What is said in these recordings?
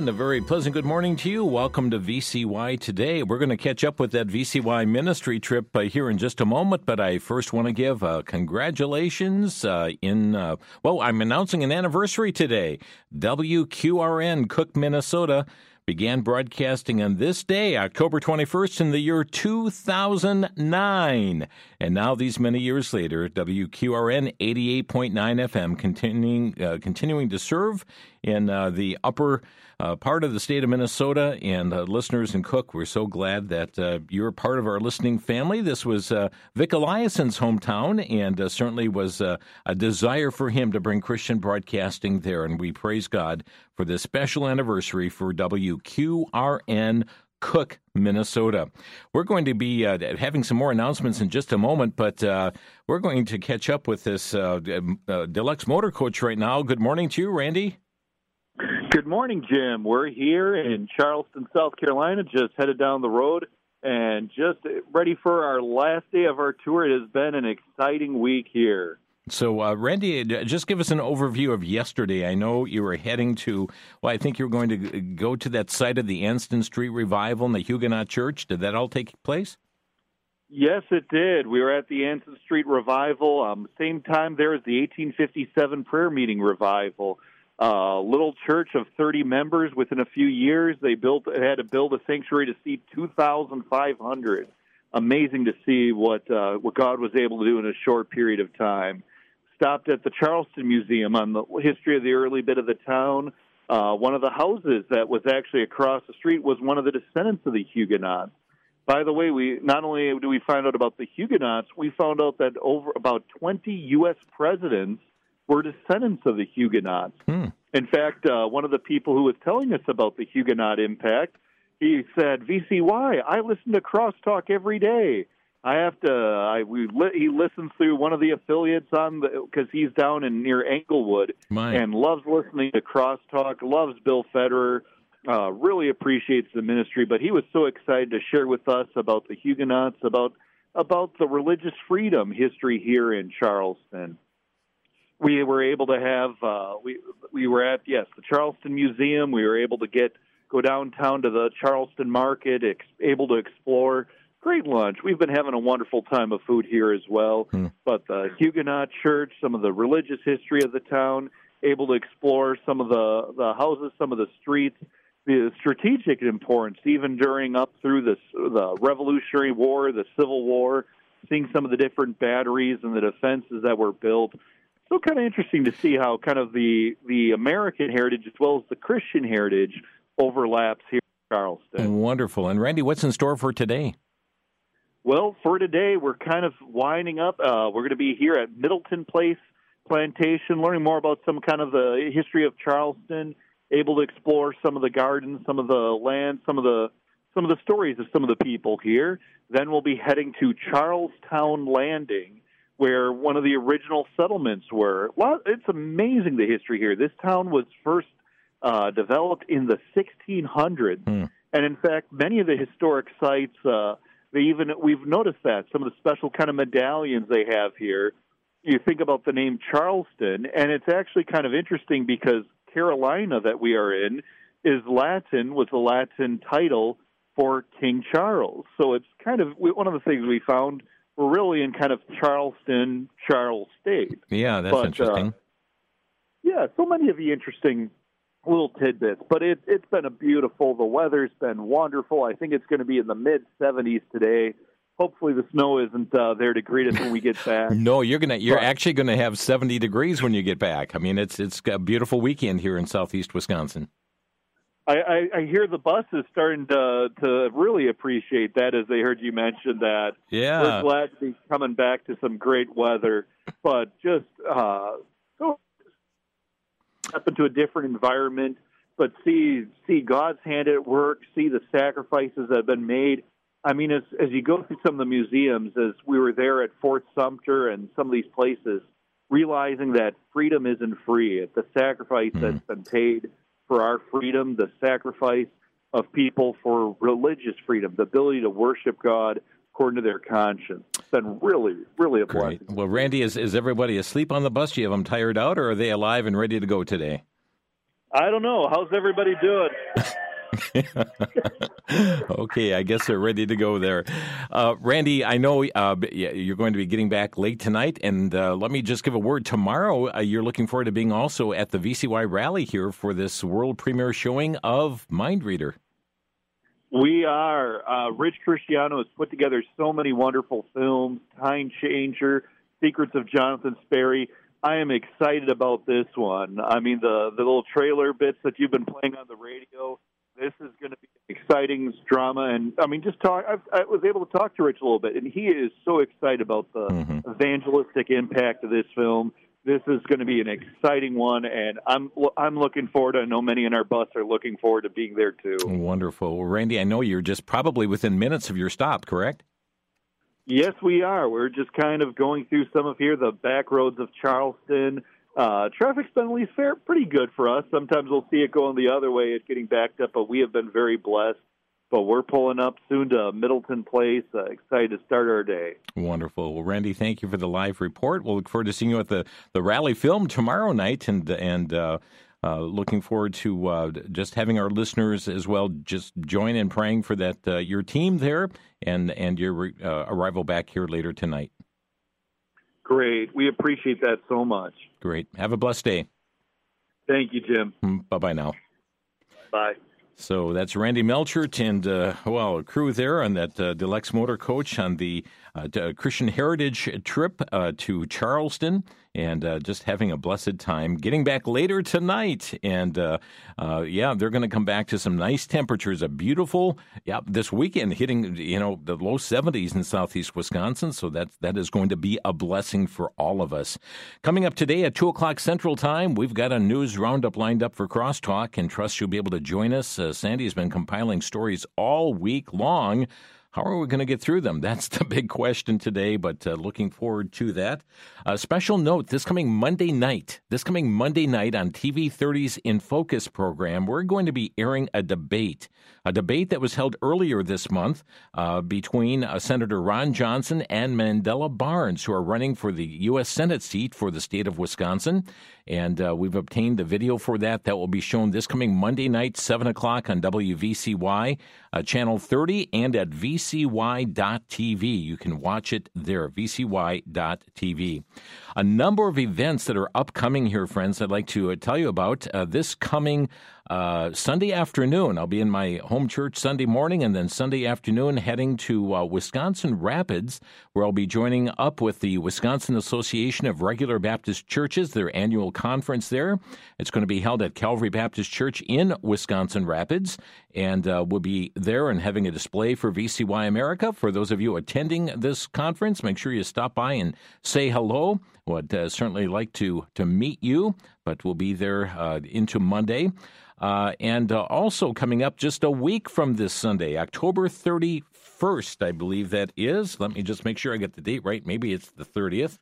And a very pleasant good morning to you. Welcome to VCY today. We're going to catch up with that VCY ministry trip uh, here in just a moment, but I first want to give uh, congratulations uh, in, uh, well, I'm announcing an anniversary today. WQRN Cook, Minnesota began broadcasting on this day, October 21st, in the year 2009. And now, these many years later, WQRN 88.9 FM continuing, uh, continuing to serve in uh, the upper uh, part of the state of Minnesota. And uh, listeners in Cook, we're so glad that you're part of our listening family. This was Vic Eliason's hometown, and certainly was a desire for him to bring Christian broadcasting there. And we praise God for this special anniversary for WQRN Cook, Minnesota. We're going to be uh, having some more announcements in just a moment, but uh, we're going to catch up with this uh deluxe motor coach right now. Good morning to you, Randy. Good morning, Jim. We're here in Charleston, South Carolina, just headed down the road and just ready for our last day of our tour. It has been an exciting week here. So, uh, Randy, just give us an overview of yesterday. I know you were heading to, well, I think you were going to go to that site of the Anson Street Revival in the Huguenot Church. Did that all take place? Yes, it did. We were at the Anson Street Revival. Um, same time there as the 1857 prayer meeting revival. A uh, little church of 30 members. Within a few years, they built had to build a sanctuary to seat 2,500. Amazing to see what uh, what God was able to do in a short period of time stopped at the Charleston Museum on the history of the early bit of the town. Uh, one of the houses that was actually across the street was one of the descendants of the Huguenots. By the way, we not only do we find out about the Huguenots, we found out that over about 20 U.S. presidents were descendants of the Huguenots. Hmm. In fact, uh, one of the people who was telling us about the Huguenot impact, he said, "VCY, I listen to Crosstalk every day." I have to. I we li- he listens through one of the affiliates on the because he's down in near Englewood My. and loves listening to Crosstalk. Loves Bill Federer. Uh, really appreciates the ministry, but he was so excited to share with us about the Huguenots, about about the religious freedom history here in Charleston. We were able to have uh, we we were at yes the Charleston Museum. We were able to get go downtown to the Charleston Market, ex- able to explore great lunch. We've been having a wonderful time of food here as well. Hmm. But the Huguenot Church, some of the religious history of the town, able to explore some of the the houses, some of the streets, the strategic importance, even during up through the the Revolutionary War, the Civil War, seeing some of the different batteries and the defenses that were built. So kind of interesting to see how kind of the the American heritage as well as the Christian heritage overlaps here in Charleston. Wonderful. And Randy, what's in store for today? Well, for today, we're kind of winding up. Uh, we're going to be here at Middleton Place Plantation, learning more about some kind of the history of Charleston, able to explore some of the gardens, some of the land, some of the some of the stories of some of the people here. Then we'll be heading to Charles Towne Landing, where one of the original settlements were. Well, it's amazing the history here. This town was first uh, developed in the 1600s, mm. and in fact, many of the historic sites. Uh, they even we've noticed that some of the special kind of medallions they have here. You think about the name Charleston, and it's actually kind of interesting because Carolina that we are in is Latin was the Latin title for King Charles. So it's kind of one of the things we found. We're really in kind of Charleston, Charles State. Yeah, that's but, uh, interesting. Uh, yeah, so many of the interesting little tidbits. But it, it's been a beautiful. The weather's been wonderful. I think it's going to be in the mid 70s today. Hopefully, the snow isn't uh, there to greet us when we get back. no, you're gonna. You're but, actually going to have 70 degrees when you get back. I mean, it's it's a beautiful weekend here in southeast Wisconsin. I, I, I hear the buses starting to to really appreciate that as they heard you mention that. Yeah, we're glad to be coming back to some great weather, but just uh, up into a different environment, but see see God's hand at work, see the sacrifices that have been made. I mean, as as you go through some of the museums, as we were there at Fort Sumter and some of these places, realizing that freedom isn't free. It's the sacrifice mm-hmm. that's been paid for our freedom, the sacrifice of people for religious freedom, the ability to worship God according to their conscience. It's been really, really a Great. Well, Randy, is, is everybody asleep on the bus? Do you have them tired out, or are they alive and ready to go today? I don't know. How's everybody doing? okay, I guess they're ready to go there. Uh, Randy, I know uh, you're going to be getting back late tonight, and uh, let me just give a word. Tomorrow, uh, you're looking forward to being also at the VCY rally here for this world premiere showing of Mind Reader. We are. Uh, Rich Christiano has put together so many wonderful films Time Changer, Secrets of Jonathan Sperry. I am excited about this one. I mean, the, the little trailer bits that you've been playing on the radio this is going to be exciting drama, and I mean, just talk. I've, I was able to talk to Rich a little bit, and he is so excited about the mm-hmm. evangelistic impact of this film. This is going to be an exciting one, and I'm I'm looking forward. I know many in our bus are looking forward to being there too. Wonderful, well, Randy. I know you're just probably within minutes of your stop, correct? Yes, we are. We're just kind of going through some of here the back roads of Charleston uh, traffic's been at least fair, pretty good for us. Sometimes we'll see it going the other way, it's getting backed up, but we have been very blessed. But we're pulling up soon to Middleton Place. Uh, excited to start our day. Wonderful. Well, Randy, thank you for the live report. We'll look forward to seeing you at the, the rally film tomorrow night, and and uh, uh, looking forward to uh, just having our listeners as well just join in praying for that uh, your team there and and your uh, arrival back here later tonight. Great. We appreciate that so much. Great. Have a blessed day. Thank you, Jim. Mm, bye bye now. Bye. So that's Randy Melchert and, uh, well, crew there on that uh, Deluxe Motor Coach on the uh, Christian Heritage trip uh, to Charleston and uh, just having a blessed time. Getting back later tonight, and uh, uh, yeah, they're going to come back to some nice temperatures. A beautiful, yeah, this weekend hitting you know the low 70s in southeast Wisconsin. So that that is going to be a blessing for all of us. Coming up today at two o'clock Central Time, we've got a news roundup lined up for Crosstalk, and trust you'll be able to join us. Uh, Sandy has been compiling stories all week long how are we going to get through them? That's the big question today, but uh, looking forward to that. A special note this coming Monday night, this coming Monday night on TV 30's In Focus program, we're going to be airing a debate. A debate that was held earlier this month uh, between uh, Senator Ron Johnson and Mandela Barnes, who are running for the U.S. Senate seat for the state of Wisconsin. And uh, we've obtained the video for that. That will be shown this coming Monday night, 7 o'clock on WVCY, uh, channel 30, and at VCY.TV. You can watch it there, VCY.TV. A number of events that are upcoming here, friends, I'd like to uh, tell you about. Uh, this coming uh, Sunday afternoon, I'll be in my home church Sunday morning, and then Sunday afternoon heading to uh, Wisconsin Rapids, where I'll be joining up with the Wisconsin Association of Regular Baptist Churches, their annual conference there. It's going to be held at Calvary Baptist Church in Wisconsin Rapids, and uh, we'll be there and having a display for VCY America. For those of you attending this conference, make sure you stop by and say hello. Would uh, certainly like to to meet you, but we'll be there uh, into Monday. Uh, and uh, also coming up just a week from this Sunday, October 31st, I believe that is. Let me just make sure I get the date right. Maybe it's the 30th.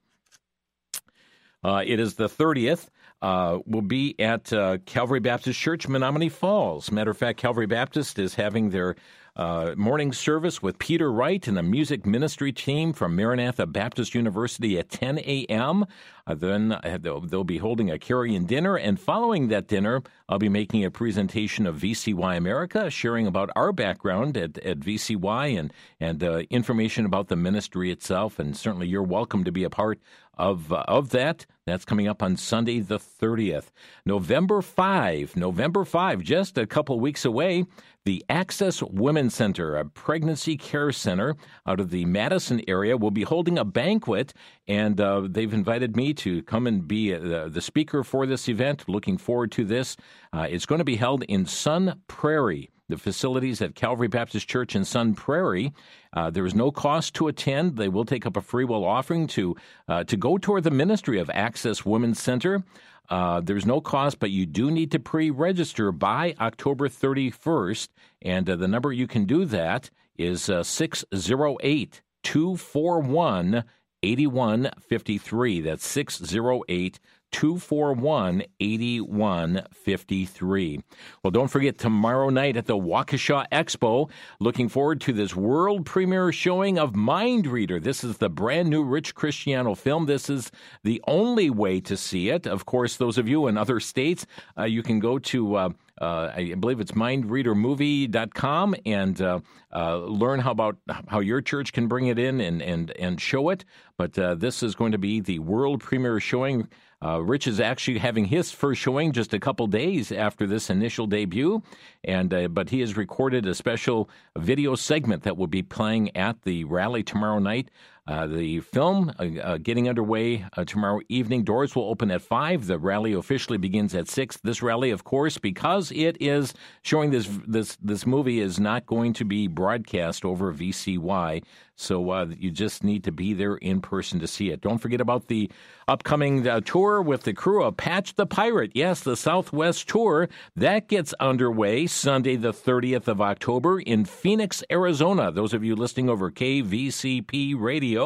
Uh, it is the 30th. Uh, we'll be at uh, Calvary Baptist Church, Menomonee Falls. Matter of fact, Calvary Baptist is having their uh, morning service with Peter Wright and the music ministry team from Maranatha Baptist University at 10 a.m. Uh, then uh, they'll, they'll, be holding a carry-in dinner, and following that dinner, I'll be making a presentation of VCY America, sharing about our background at, at VCY and and uh, information about the ministry itself. And certainly, you're welcome to be a part of uh, of that. That's coming up on Sunday the 30th. November 5, November 5, just a couple weeks away, the Access Women's Center, a pregnancy care center out of the Madison area, will be holding a banquet, and uh, they've invited me to come and be uh, the speaker for this event. Looking forward to this. Uh, it's going to be held in Sun Prairie the facilities at Calvary Baptist Church in Sun Prairie. Uh, there is no cost to attend. They will take up a free will offering to uh, to go toward the ministry of Access Women's Center. Uh, there's no cost, but you do need to pre-register by October 31st, and uh, the number you can do that is uh, 608 241 8153. That's 608 241 8153. Well, don't forget tomorrow night at the Waukesha Expo. Looking forward to this world premiere showing of Mind Reader. This is the brand new Rich Christiano film. This is the only way to see it. Of course, those of you in other states, uh, you can go to. Uh, uh, I believe it's mindreadermovie.com and uh, uh, learn how about how your church can bring it in and and and show it. But uh, this is going to be the world premiere showing uh, Rich is actually having his first showing just a couple days after this initial debut, and uh, but he has recorded a special video segment that will be playing at the rally tomorrow night. Uh, the film uh, uh, getting underway uh, tomorrow evening. Doors will open at 5. The rally officially begins at 6. This rally, of course, because it is showing this this this movie is not going to be broadcast over VCY. So uh, you just need to be there in person to see it. Don't forget about the upcoming uh, tour with the crew of Patch the Pirate. Yes, the Southwest Tour. That gets underway Sunday, the 30th of October in Phoenix, Arizona. Those of you listening over KVCP radio.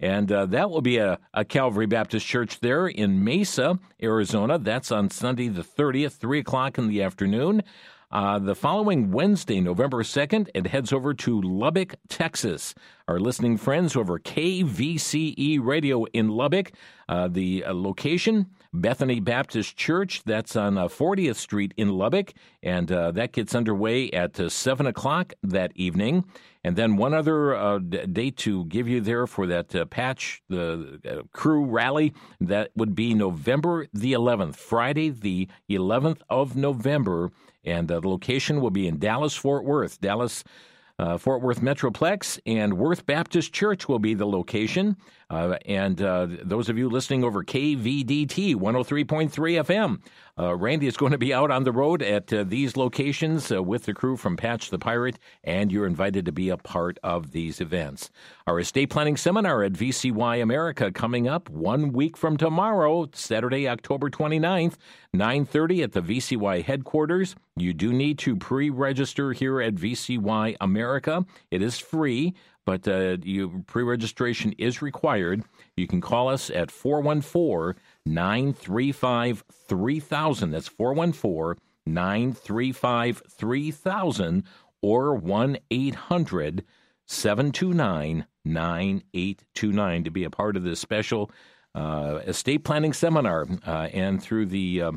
And uh, that will be a, a Calvary Baptist Church there in Mesa, Arizona. That's on Sunday, the 30th, 3 o'clock in the afternoon. Uh, the following Wednesday, November 2nd, it heads over to Lubbock, Texas. Our listening friends over KVCE Radio in Lubbock. Uh, the uh, location, Bethany Baptist Church, that's on 40th uh, Street in Lubbock, and uh, that gets underway at uh, 7 o'clock that evening. And then one other uh, date to give you there for that uh, patch, the uh, crew rally, that would be November the 11th, Friday the 11th of November and uh, the location will be in Dallas, Fort Worth. Dallas, Fort Worth Metroplex and Worth Baptist Church will be the location. Uh, and uh, those of you listening over KVDT 103.3 FM, uh, Randy is going to be out on the road at uh, these locations uh, with the crew from Patch the Pirate, and you're invited to be a part of these events. Our estate planning seminar at VCY America coming up one week from tomorrow, Saturday, October 29th, 9:30 at the VCY headquarters. You do need to pre-register here at VCY America. It is free but uh, you, pre-registration is required. You can call us at 414 935 3000. That's 414 935 3000 or 1 800 729 9829 to be a part of this special uh, estate planning seminar. Uh, and through the uh,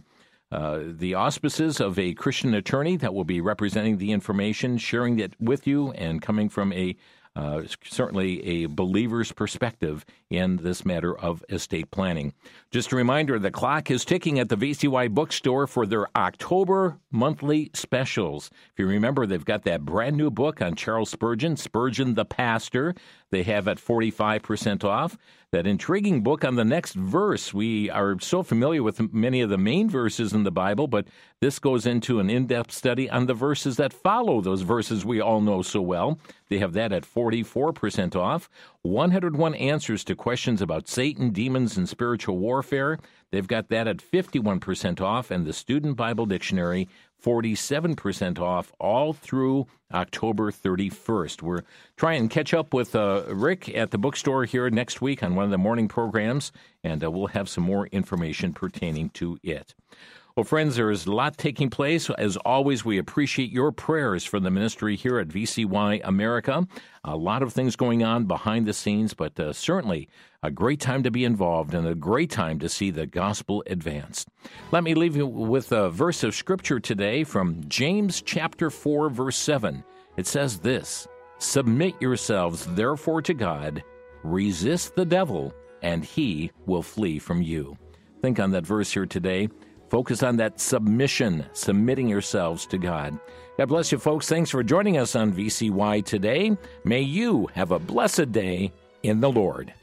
uh, the auspices of a Christian attorney that will be representing the information, sharing it with you, and coming from a uh, certainly a believer's perspective in this matter of estate planning. Just a reminder the clock is ticking at the VCY bookstore for their October monthly specials. If you remember, they've got that brand new book on Charles Spurgeon, Spurgeon the Pastor. They have at 45% off that intriguing book on the next verse. We are so familiar with many of the main verses in the Bible, but this goes into an in depth study on the verses that follow those verses we all know so well. They have that at 44% off. 101 answers to questions about Satan, demons, and spiritual warfare. They've got that at 51% off, and the Student Bible Dictionary 47% off all through October 31st. We're trying to catch up with uh, Rick at the bookstore here next week on one of the morning programs, and uh, we'll have some more information pertaining to it. Well, friends, there is a lot taking place. As always, we appreciate your prayers for the ministry here at VCY America. A lot of things going on behind the scenes, but uh, certainly a great time to be involved and a great time to see the gospel advanced. Let me leave you with a verse of scripture today from James chapter 4, verse 7. It says this Submit yourselves therefore to God, resist the devil, and he will flee from you. Think on that verse here today. Focus on that submission, submitting yourselves to God. God bless you, folks. Thanks for joining us on VCY today. May you have a blessed day in the Lord.